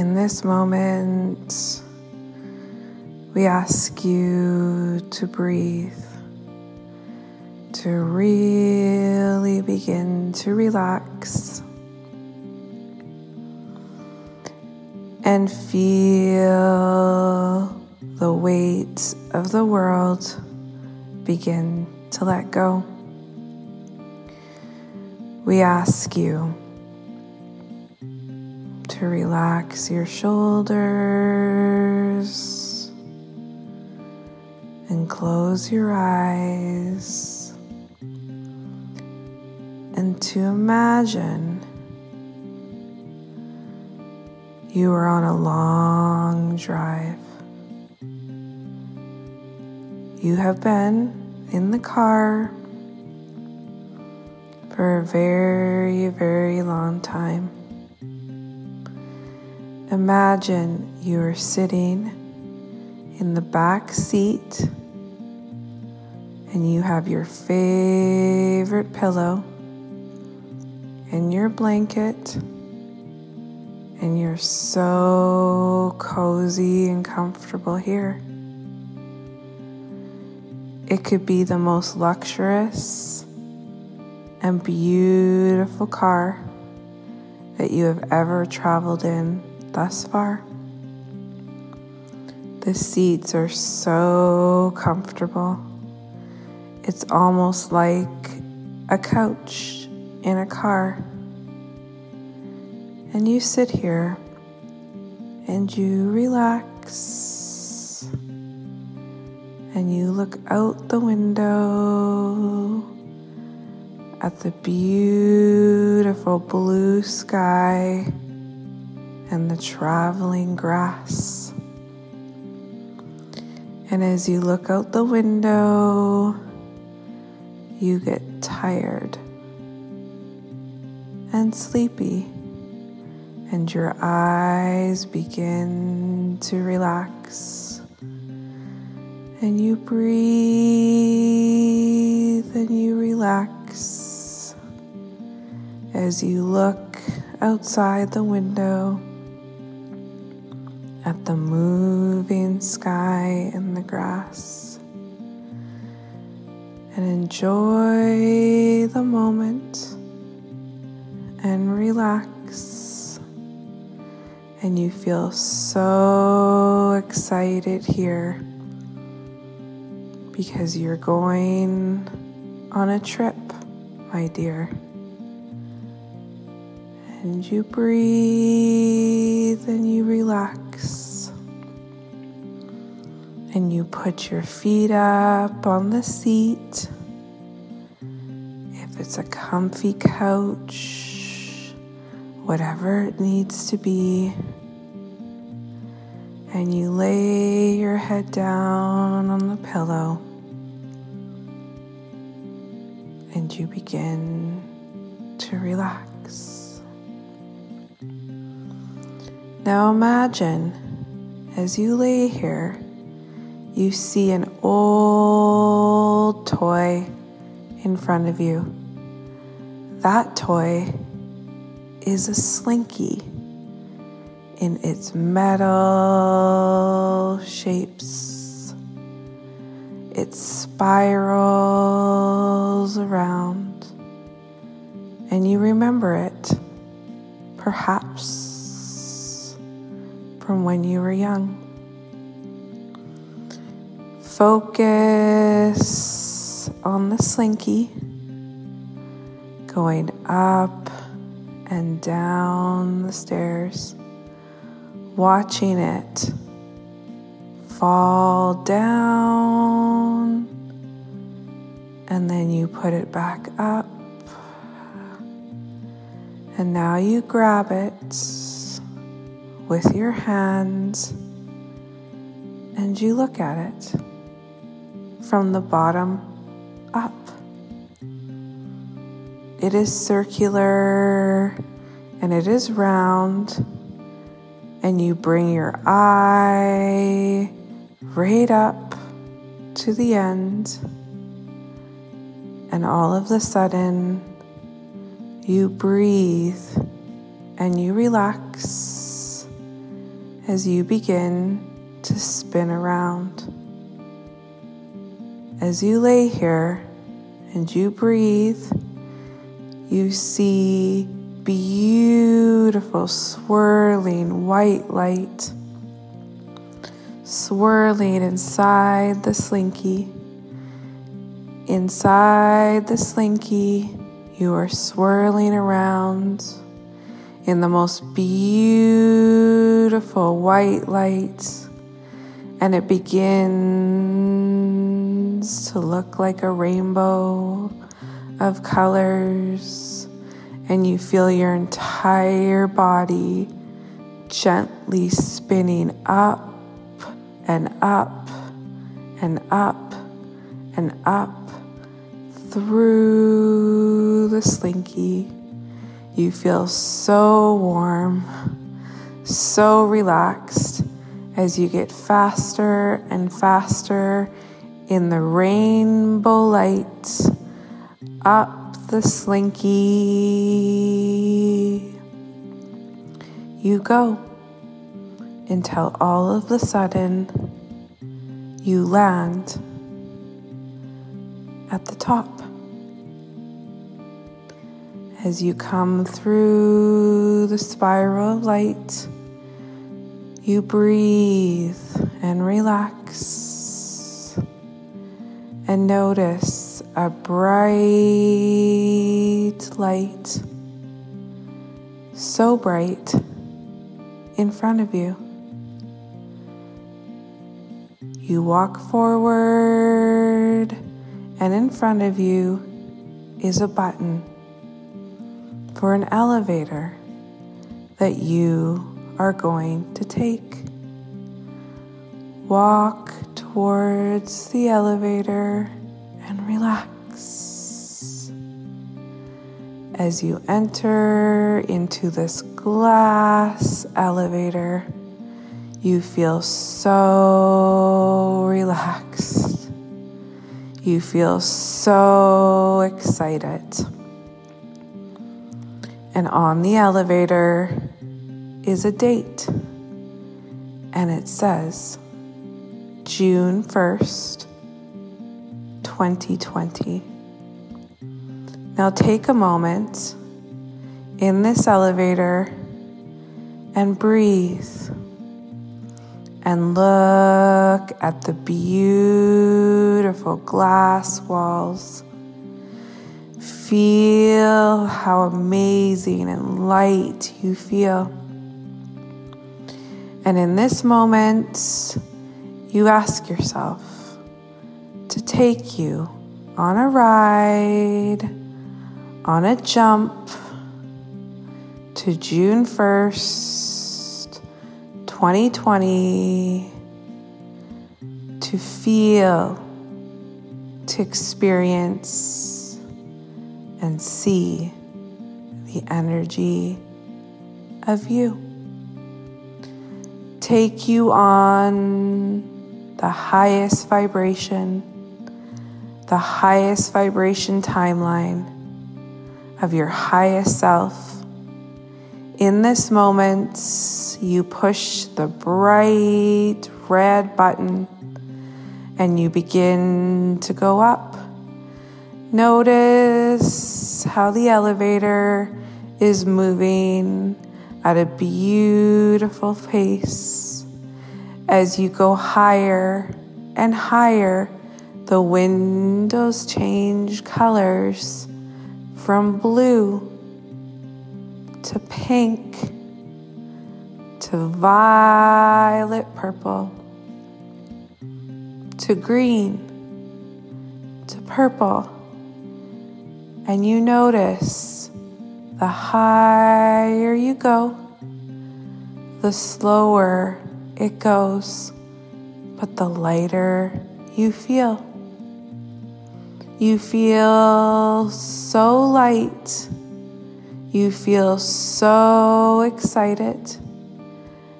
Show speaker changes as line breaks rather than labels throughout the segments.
in this moment, we ask you to breathe, to really begin to relax and feel the weight of the world begin to let go. We ask you to relax your shoulders and close your eyes and to imagine you are on a long drive. You have been in the car for a very, very long time. Imagine you are sitting in the back seat and you have your favorite pillow and your blanket, and you're so cozy and comfortable here. It could be the most luxurious and beautiful car that you have ever traveled in thus far. The seats are so comfortable. It's almost like a couch in a car. And you sit here and you relax and you look out the window at the beautiful blue sky and the traveling grass. And as you look out the window, you get tired and sleepy, and your eyes begin to relax. And you breathe and you relax as you look outside the window at the moving sky and the grass and enjoy the moment and relax. And you feel so excited here because you're going on a trip, my dear. And you breathe and you relax. And you put your feet up on the seat. If it's a comfy couch, whatever it needs to be. And you lay your head down on the pillow and you begin to relax. Now imagine as you lay here, you see an old toy in front of you. That toy is a slinky in its metal shapes. It spirals around, and you remember it, perhaps from when you were young. Focus on the slinky going up and down the stairs, watching it fall down, and then you put it back up. And now you grab it with your hands and you look at it from the bottom up. It is circular and it is round, and you bring your eye right up to the end, and all of a sudden, you breathe and you relax as you begin to spin around. As you lay here and you breathe, you see beautiful swirling white light swirling inside the slinky. Inside the slinky, you are swirling around in the most beautiful white light, and it begins to look like a rainbow of colors, and you feel your entire body gently spinning up and up and up and up through the slinky. You feel so warm, so relaxed as you get faster and faster in the rainbow light up the slinky. You go until all of a sudden you land at the top. As you come through the spiral of light, you breathe and relax and notice a bright light, so bright in front of you. You walk forward, and in front of you is a button for an elevator that you are going to take. Walk towards the elevator and relax. As you enter into this glass elevator, you feel so relaxed. You feel so excited. And on the elevator is a date, and it says June 1st, 2020. Now take a moment in this elevator and breathe and look at the beautiful glass walls. Feel how amazing and light you feel. And in this moment, you ask yourself to take you on a ride, on a jump to June 1st 2020 to feel, to experience, and see the energy of you. Take you on the highest vibration, the highest vibration timeline of your highest self in this moment, you push the bright red button and you begin to go up. Notice how the elevator is moving at a beautiful pace. As you go higher and higher, the windows change colors from blue to pink to violet purple to green to purple. And you notice the higher you go, the slower it goes, but the lighter you feel. You feel so light you feel so excited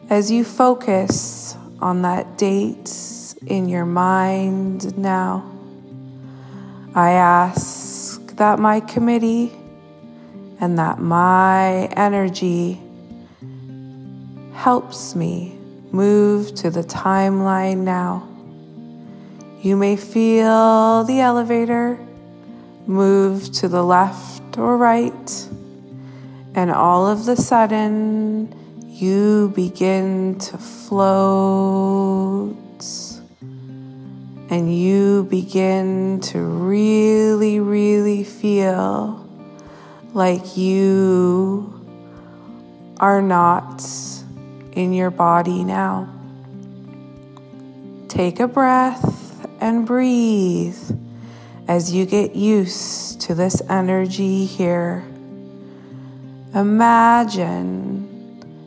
as you focus on that date in your mind now. I ask that my committee and that my energy helps me move to the timeline now. You may feel the elevator move to the left or right, and all of the sudden, you begin to float and you begin to really, feel like you are not in your body now. Take a breath and breathe as you get used to this energy here. Imagine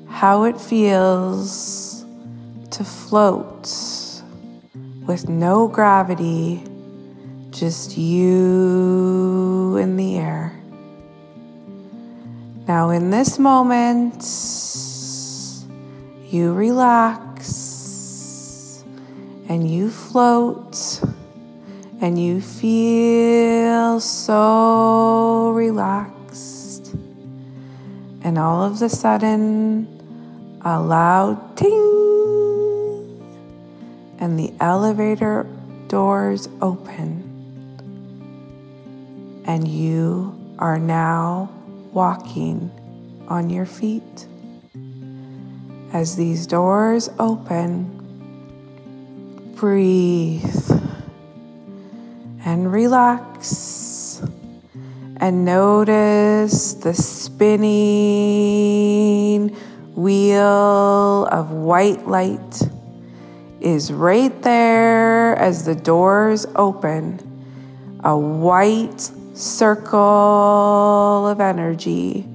how it feels to float with no gravity, just in the air. Now, in this moment, you relax and you float and you feel so relaxed. And all of a sudden, a loud ting and the elevator doors open, and you are now walking on your feet. As these doors open, breathe and relax and notice the spinning wheel of white light is right there as the doors open. A white circle of energy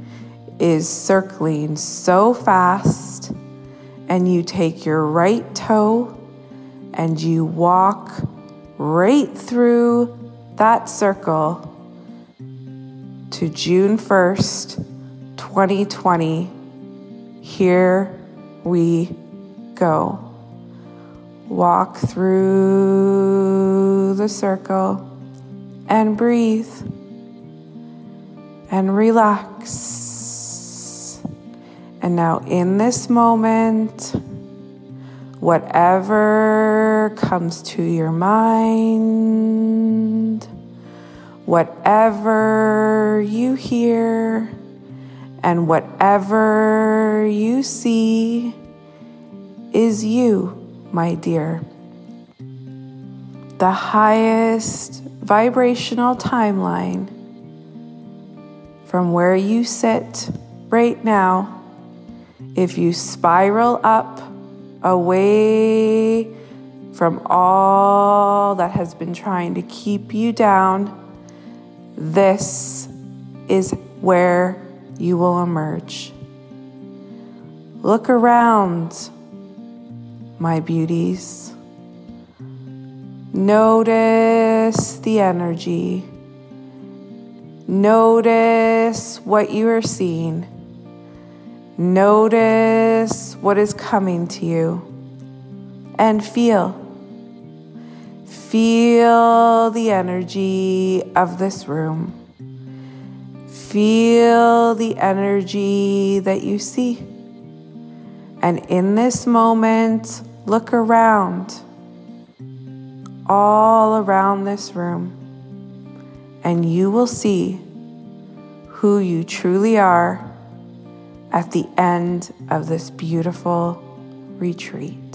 is circling so fast, and you take your right toe and you walk right through that circle to June 1st, 2020. Here we go. Walk through the circle and breathe and relax. And now, in this moment, whatever comes to your mind, whatever you hear, and whatever you see is you my dear. The highest vibrational timeline from where you sit right now, if you spiral up away from all that has been trying to keep you down, this is where you will emerge. Look around my beauties. Notice the energy. Notice what you are seeing. Notice what is coming to you. And feel. Feel the energy of this room. Feel the energy that you see. And in this moment, Look around, all around this room, and you will see who you truly are at the end of this beautiful retreat.